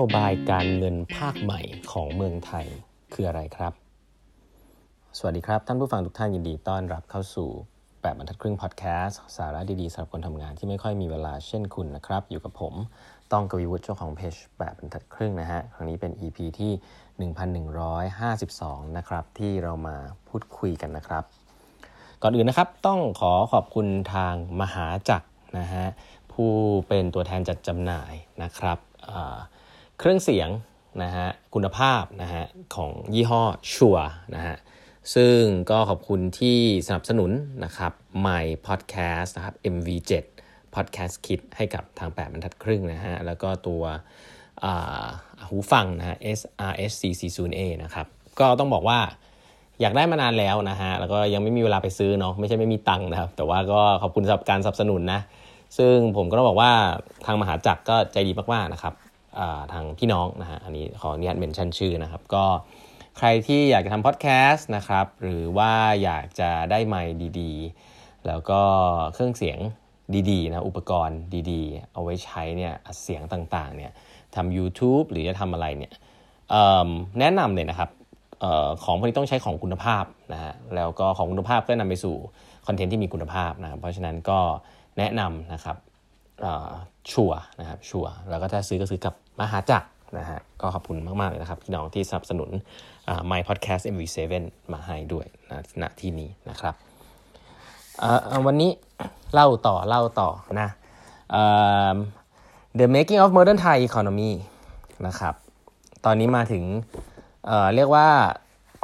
โยบายการเงินภาคใหม่ของเมืองไทยคืออะไรครับ สวัสดีครับ ท่านผู้ฟังทุกท่านยินดีต้อนรับเข้าสู่แบบบรรทัดครึ่งพอดแคสต์สาระดีๆสำหรับคนทำงานที่ไม่ค่อยมีเวลาเช่นคุณนะครับ อยู่กับผมต้องกวีวุฒิเจ้าของเพจแบบบรรทัดครึ่งนะฮะ ครั้งนี้เป็น EP ที่ 1152 นะครับ ที่เรามาพูดคุยกันนะครับ ก่อนอื่นนะครับต้องขอขอบคุณทางมหาจักรนะฮะผู้เป็นตัวแทนจัดจำหน่ายนะครับ เครื่องเสียงนะฮะคุณภาพนะฮะของยี่ห้อชัวนะฮะซึ่งก็ขอบคุณที่สนับสนุนนะครับ My Podcast นะครับ MV7 Podcast Kit ให้กับทางแปดบรรทัดครึ่งนะฮะแล้วก็ตัวหูฟังนะฮะ SRS440A นะครับก็ต้องบอกว่าอยากได้มานานแล้วนะฮะแล้วก็ยังไม่มีเวลาไปซื้อเนาะไม่ใช่ไม่มีตังค์นะครับ แต่ว่าก็ขอบคุณสำหรับการสนับสนุนนะซึ่งผมก็ต้องบอกว่าทางมหาจักรก็ใจดีมากๆนะครับ ทางพี่น้องนะฮะอันนี้ขออนุญาตเมนชั่นชื่อนะครับ ก็ใครที่อยากจะทำพอดแคสต์นะครับ หรือว่าอยากจะได้ไมค์ดีๆ แล้วก็เครื่องเสียงดีๆนะอุปกรณ์ดีๆ เอาไว้ใช้เนี่ยเสียงต่างๆเนี่ยทำ YouTube หรือจะทำอะไรเนี่ยแนะนำเลยนะครับออของพวกนี้ต้องใช้ของคุณภาพนะฮะแล้วก็ของคุณภาพก็นำไปสู่คอนเทนต์ที่มีคุณภาพนะเพราะฉะนั้นก็แนะนำนะครับ ชัวนะครับชัวแล้วก็ถ้าซื้อก็ซื้อกับมหาจักรนะฮะก็ขอบคุณมากๆเลยนะครับ พี่น้องที่สนับสนุน My Podcast MV7 มาให้ด้วยนะณที่นี้นะครับวันนี้เล่าต่อเล่าต่อนะ The Making of Modern Thai Economy นะครับ ตอนนี้มาถึงเเรียกว่า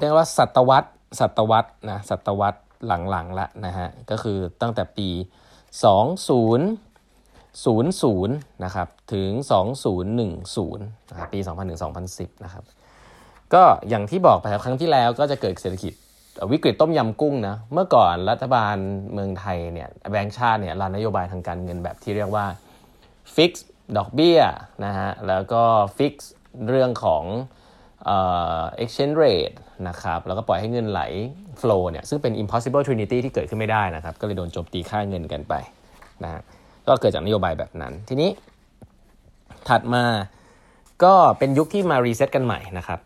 เรียกว่าศตวรรษศตวรรษนะศตวรรษหลังๆละนะฮะก็คือตั้งแต่ปี 20 00นะครับถึง 2010นะครับปี 2000ถึง2010นะครับก็อย่างที่บอกไปครั้งที่แล้วก็จะเกิดเศรษฐกิจวิกฤตต้มยำกุ้งนะเมื่อก่อนรัฐบาลเมืองไทยเนี่ยแบงก์ชาติเนี่ยรันนโยบายทางการเงินแบบที่เรียกว่าฟิกซ์ดอกเบี้ยนะฮะแล้วก็ fix เรื่องของเอ่อ exchange rate นะครับแล้วก็ปล่อยให้เงินไหล flow เนี่ยซึ่งเป็น impossible trinity ที่เกิดขึ้นไม่ได้นะครับ ก็เลยโดนโจมตีค่าเงินกันไปนะฮะ ก็เกิดจากนโยบายแบบนั้น ทีนี้ถัดมาก็เป็นยุคที่มา reset กันใหม่นะครับ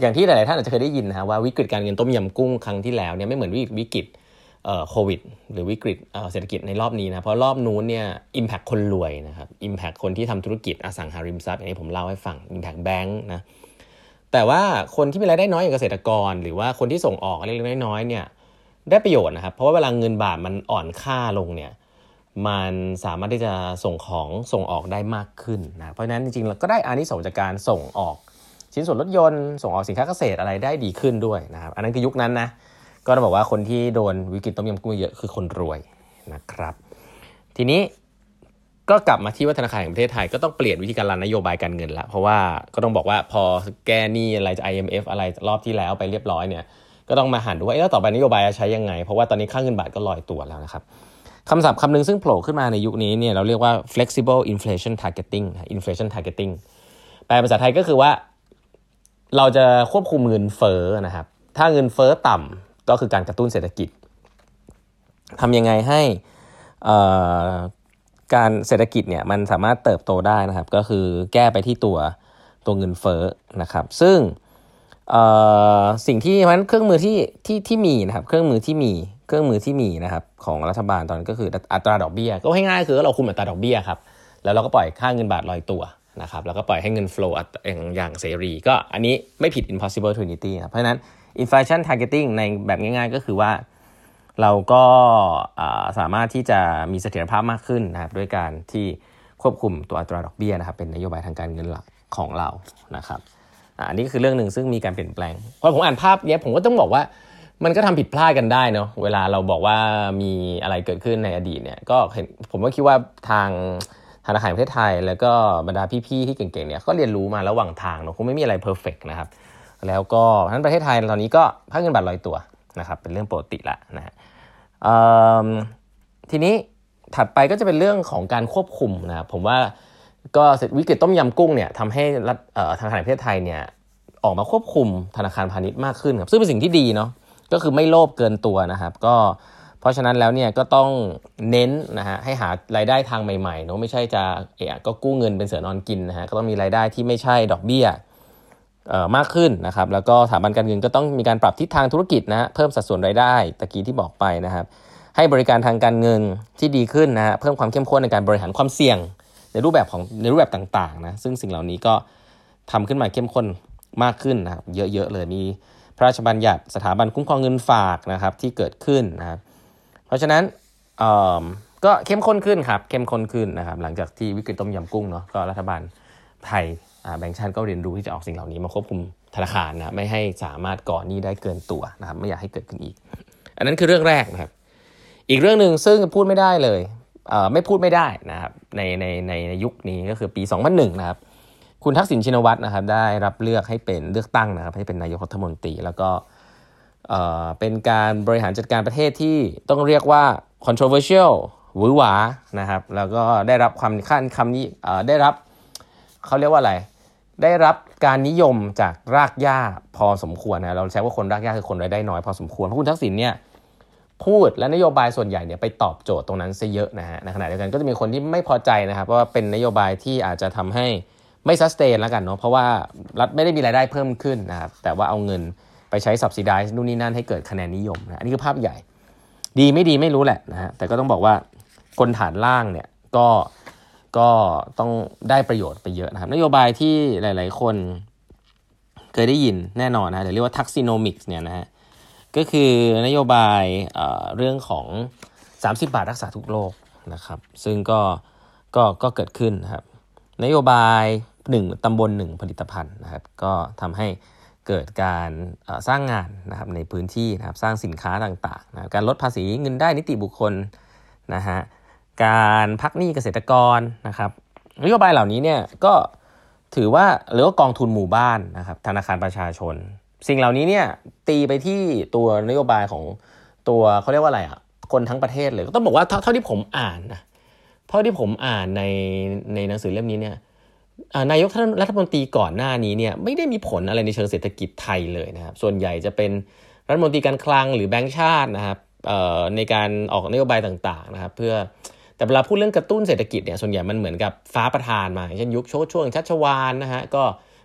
อย่างที่หลายๆท่านอาจจะเคยได้ยินนะว่าวิกฤตการเงินต้มยำกุ้งครั้งที่แล้วเนี่ยไม่เหมือนวิกฤตโควิด หรือวิกฤตเศรษฐกิจในรอบนี้นะ เพราะรอบนู้นเนี่ยอิมแพคคนรวยนะครับอิมแพคคนที่ทำธุรกิจอสังหาริมทรัพย์อย่างนี้ผมเล่าให้ฟังอิมแพคแบงค์นะแต่ว่าคนที่มีรายได้น้อยอย่างเกษตรกร หรือว่าคนที่ส่งออกเล็กๆน้อยๆเนี่ยได้ประโยชน์นะครับ เพราะว่าเวลาเงินบาทมันอ่อนค่าลงเนี่ย มันสามารถที่จะส่งของส่งออกได้มากขึ้นนะเพราะฉะนั้นจริงๆเราก็ได้อานิสงส์จากการส่งออกชิ้นส่วนรถยนต์ ส่งออกสินค้าเกษตรอะไรได้ดีขึ้นด้วยนะครับอันนั้นคือยุคนั้นนะก็ต้องบอกว่าคนที่โดนวิกฤตต้มยำกุ้งเยอะคือคนรวยนะครับ ทีนี้ก็กลับมาที่วัฒนาคารแห่งประเทศไทยก็ต้องเปลี่ยนวิธีการรันนโยบายการเงินละเพราะว่าก็ต้องบอกว่าพอแก้หนี้อะไรจะ IMF อะไรรอบที่แล้วไปเรียบร้อยเนี่ยก็ต้องมาหันดูว่าแล้วต่อไปนโยบายจะใช้ยังไง เพราะว่าตอนนี้ค่าเงินบาทก็ลอยตัวแล้วนะครับ คำศัพท์คำหนึ่งซึ่งโผล่ขึ้นมาในยุคนี้เนี่ยเราเรียกว่า flexible inflation targeting inflation targeting แปลภาษาไทยก็คือว่า เราจะควบคุมเงินเฟ้อนะครับ ถ้าเงินเฟ้อต่ำก็คือการกระตุ้นเศรษฐกิจทำยังไงให้การเศรษฐกิจเนี่ยมันสามารถเติบโตได้นะครับ ก็คือแก้ไปที่ตัวตัวเงินเฟ้อนะครับ ซึ่งสิ่งที่เพราะฉะนั้นเครื่องมือที่ที่ที่มีนะครับ เครื่องมือที่มี เครื่องมือที่มีนะครับของรัฐบาลตอนนั้นก็คืออัตราดอกเบี้ยก็ให้ง่ายคือเราคุมอัตราดอกเบี้ยครับแล้วเราก็ปล่อยค่าเงินบาทลอยตัวนะครับแล้วก็ปล่อยให้เงิน flow อย่างอย่างเสรี ก็อันนี้ไม่ผิด impossible trinity ครับเพราะฉะนั้น inflation targeting ในแบบง่าย ๆ ก็คือว่าเราก็สามารถที่จะมีเสถียรภาพมากขึ้นนะครับด้วยการที่ควบคุมตัวอัตราดอกเบี้ยนะครับเป็นนโยบายทางการเงินหลักของเรานะครับอันนี้คือเรื่องหนึ่งซึ่งมีการเปลี่ยนแปลงพอผมอ่านภาพเนี้ยผมก็ต้องบอกว่า มันก็ทำผิดพลาดกันได้เนาะเวลาเราบอกว่ามีอะไรเกิดขึ้นในอดีตเนี่ยก็เห็นผมก็คิดว่าทางธนาคารประเทศไทย แล้วก็บรรดาพี่ๆที่เก่งๆเนี่ยก็เรียนรู้มาระหว่างทางเนาะคงไม่มีอะไรเพอร์เฟกนะครับแล้วก็ทั้นประเทศไทยตอนนี้ก็พักเงินบาทลอยตัวนะครับเป็นเรื่องปกติละนะฮะทีนี้ถัดไปก็จะเป็นเรื่องของการควบคุมนะครับผมว่าก็เสร็จวิกฤตต้มยำกุ้งเนี่ยทำให้รัฐธนาคารประเทศไทยเนี่ยออกมาควบคุมธนาคารพาณิชย์มากขึ้นครับซึ่งเป็นสิ่งที่ดีเนาะ ก็คือไม่โลภเกินตัวนะครับ ก็เพราะฉะนั้นแล้วเนี่ยก็ต้องเน้นนะฮะให้หารายได้ทางใหม่ๆเนาะไม่ใช่จะเอะก็กู้เงินเป็นเสือนอนกินนะฮะก็ต้องมีรายได้ที่ไม่ใช่ดอกเบี้ยมากขึ้นนะครับ แล้วก็สถาบันการเงินก็ต้องมีการปรับทิศทางธุรกิจนะฮะเพิ่มสัดส่วนรายได้ตะกี้ที่บอกไปนะครับ ให้บริการทางการเงินที่ดีขึ้นนะฮะเพิ่มความเข้มข้นในการบริหารความเสี่ยง ในรูปแบบของในรูปแบบต่างๆนะซึ่งสิ่งเหล่านี้ก็ทำขึ้นมาเข้มข้นมากขึ้นนะครับเยอะๆเลยมี พระราชบัญญัติสถาบันคุ้มครองเงินฝากนะครับที่เกิดขึ้นนะครับเพราะฉะนั้นก็เข้มข้นขึ้นครับเข้มข้นขึ้นนะครับหลังจากที่วิกฤตต้มยำกุ้งเนาะก็รัฐบาลไทยแบงก์ชาติก็เรียนรู้ที่จะออกสิ่งเหล่านี้มาควบคุมธนาคารนะไม่ให้สามารถก่อหนี้ได้เกินตัวนะครับไม่อยากให้เกิดขึ้นอีก อันนั้นคือเรื่องแรกนะครับ อีกเรื่องหนึ่งซึ่งพูดไม่ได้เลยไม่พูดไม่ได้นะครับในในในในยุคนี้ก็คือปี 2001 นะครับ คุณทักษิณชินวัตรนะครับ ได้รับเลือกให้เป็นเลือกตั้งนะครับ ให้เป็นนายกรัฐมนตรี แล้วก็เป็นการบริหารจัดการประเทศที่ต้องเรียกว่า controversial หวือหวานะครับ แล้วก็ได้รับความขั้นคำนี้ได้รับเขาเรียกว่าอะไร ได้รับการนิยมจากรากหญ้าพอสมควรนะเราใช้ว่าคนรากหญ้าคือคนรายได้น้อยพอสมควรเพราะคุณทักษิณเนี่ยพูดและนโยบายส่วนใหญ่เนี่ยไปตอบโจทย์ตรงนั้นซะเยอะนะฮะในขณะเดียวกันก็จะมีคนที่ไม่พอใจนะครับว่าเป็นนโยบายที่อาจจะทำให้ ไม่ซัสเตนแล้วกันเนาะเพราะว่ารัฐไม่ได้มีรายได้เพิ่มขึ้นนะครับแต่ว่าเอาเงินไปใช้ subsidize นู่นนี่นั่นให้เกิดคะแนนนิยมนะอันนี้คือภาพใหญ่ ดีไม่ดีไม่รู้แหละนะฮะแต่ก็ต้องบอกว่าคนฐานล่างเนี่ยก็ก็ต้องได้ประโยชน์ไปเยอะนะครับ นโยบายที่หลาย ๆ คนเคยได้ยินแน่นอนนะหรือเรียกว่า taxonomics เนี่ยนะฮะก็คือนโยบายเเรื่องของ 30 บาทรักษาทุกโรคนะครับ ซึ่งก็ก็ก็เกิดขึ้นนะครับ นโยบาย 1ตำบล1ผลิตภัณฑ์นะครับ ก็ทำให้เกิดการสร้างงานนะครับในพื้นที่นะครับสร้างสินค้าต่างๆนะการลดภาษีเงินได้นิติบุคคลนะฮะการพักหนี้เกษตรกรนะครับนโยบายเหล่านี้เนี่ยก็ถือว่าหรือว่ากองทุนหมู่บ้านนะครับธนาคารประชาชน สิ่งเหล่านี้เนี่ยตีไปที่ตัวนโยบายของตัวเขาเรียกว่าอะไรอะคนทั้งประเทศเลย ก็ต้องบอกว่าเท่าที่ผมอ่านนะเท่าที่ผมอ่านในในหนังสือเล่มนี้เนี่ย นายกท่านรัฐมนตรีก่อนหน้านี้เนี่ยไม่ได้มีผลอะไรในเชิงเศรษฐกิจไทยเลยนะครับ ส่วนใหญ่จะเป็นรัฐมนตรีการคลังหรือแบงก์ชาตินะครับในการออกนโยบายต่างๆนะครับ เพื่อแต่เวลาพูดเรื่องกระตุ้นเศรษฐกิจเนี่ยส่วนใหญ่มันเหมือนกับฟ้าประทานมาเช่นยุคช่วงชัชวานนะฮะก็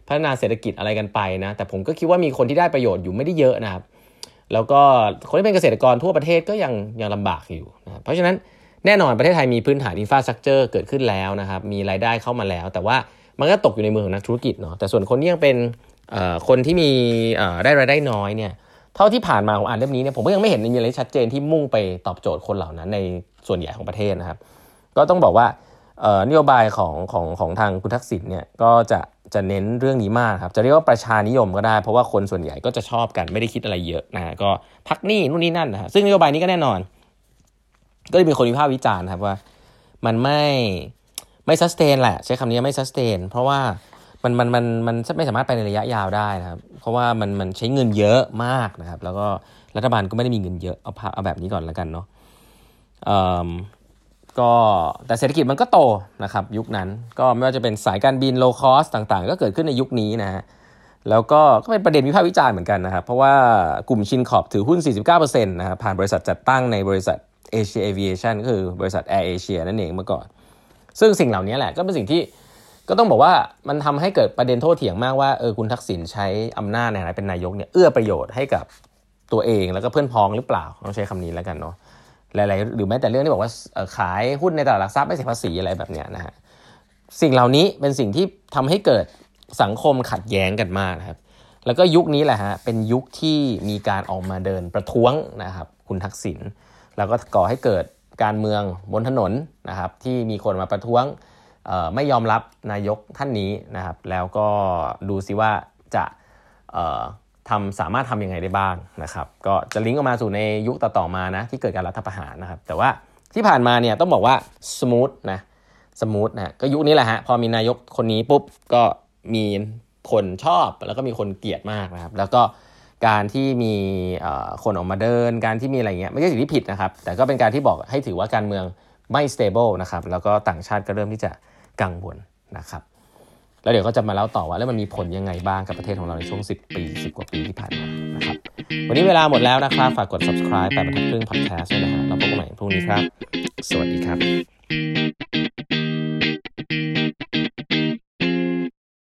พัฒนาเศรษฐกิจอะไรกันไปนะแต่ผมก็คิดว่ามีคนที่ได้ประโยชน์อยู่ไม่ได้เยอะนะครับ แล้วก็คนที่เป็นเกษตรกรทั่วประเทศก็ยังยังลำบากอยู่นะเพราะฉะนั้นแน่นอนประเทศไทยมีพื้นฐานอินฟราสตรักเจอร์เกิดขึ้นแล้วนะครับ มีรายได้เข้ามาแล้ว แต่ว่า มันก็ตกอยู่ในมือของนักธุรกิจเนาะแต่ส่วนคนที่ยังเป็นคนที่มีได้รายได้น้อยเนี่ยเท่าที่ผ่านมาของอ่านเล่มนี้เนี่ยผมก็ยังไม่เห็นมีอะไรชัดเจนที่มุ่งไปตอบโจทย์คนเหล่านั้นในส่วนใหญ่ของประเทศนะครับ ก็ต้องบอกว่านโยบายของของของทางคุณทักษิณเนี่ยก็จะจะเน้นเรื่องนี้มากครับจะเรียกว่าประชานิยมก็ได้ เพราะว่าคนส่วนใหญ่ก็จะชอบกันไม่ได้คิดอะไรเยอะนะก็พักหนี้นู่นนี่นั่นนะซึ่งนโยบายนี้ก็แน่นอน ก็จะมีคนวิพากษ์วิจารณ์ครับว่า มันไม่ ไม่ sustain แหละ ใช้คำนี้ไม่ sustain เพราะว่ามันมันมันมันไม่สามารถไปในระยะยาวได้นะครับ เพราะว่ามันมันใช้เงินเยอะมากนะครับ แล้วก็รัฐบาลก็ไม่ได้มีเงินเยอะเอาเอาแบบนี้ก่อนแล้วกันเนาะก็แต่เศรษฐกิจมันก็โตนะครับ ยุคนั้นก็ไม่ว่าจะเป็นสายการบิน low cost ต่างๆ ก็เกิดขึ้นในยุคนี้นะฮะแล้วก็ก็เป็นประเด็นวิพากษ์วิจารณ์เหมือนกันนะครับ เพราะว่ากลุ่มชินขอบถือหุ้น 49%นะครับผ่านบริษัทจัดตั้งในบริษัทเอเชียเอเวียชันก็คือบริษัทแอร์เอเชียนั่นเองเมื่อก่อน ซึ่งสิ่งเหล่านี้แหละก็เป็นสิ่งที่ก็ต้องบอกว่ามันทำให้เกิดประเด็นโทษเถียงมากว่าเออคุณทักษิณใช้อำนาจในฐานะเป็นนายกเนี่ยเอื้อประโยชน์ให้กับตัวเองแล้วก็เพื่อนพ้องหรือเปล่าต้องใช้คำนี้แล้วกันเนาะหลายๆหรือแม้แต่เรื่องที่บอกว่าขายหุ้นในตลาดหลักทรัพย์ไม่เสียภาษีอะไรแบบเนี้ยนะฮะสิ่งเหล่านี้เป็นสิ่งที่ทำให้เกิดสังคมขัดแย้งกันมากนะครับ แล้วก็ยุคนี้แหละฮะเป็นยุคที่มีการออกมาเดินประท้วงนะครับ คุณทักษิณแล้วก็ก่อให้เกิด การเมืองบนถนนนะครับที่มีคนมาประท้วงไม่ยอมรับนายกท่านนี้นะครับ แล้วก็ดูซิว่าจะทำสามารถทำยังไงได้บ้างนะครับ ก็จะลิงก์ออกมาสู่ในยุคต่อๆมานะที่เกิดการรัฐประหารนะครับ แต่ว่าที่ผ่านมาเนี่ยต้องบอกว่า smooth นะ smooth นะก็ยุคนี้แหละฮะพอมีนายกคนนี้ปุ๊บก็มีคนชอบแล้วก็มีคนเกลียดมากนะครับ แล้วก็ การที่มีคนออกมาเดิน การที่มีอะไรเงี้ยไม่ใช่สิ่งที่ผิดนะครับ แต่ก็เป็นการที่บอกให้ถือว่าการเมืองไม่ stable นะครับ แล้วก็ต่างชาติก็เริ่มที่จะกังวลนะครับ แล้วเดี๋ยวก็จะมาเล่าต่อว่าแล้วมันมีผลยังไงบ้างกับประเทศของเราในช่วง 10 ปี 10 กว่าปีที่ผ่านมานะครับ วันนี้เวลาหมดแล้วนะครับ ฝากกด subscribe แปดบรรทัดครึ่ง podcast ด้วยนะฮะเราพบกันใหม่พรุ่งนี้ครับ สวัสดีครับ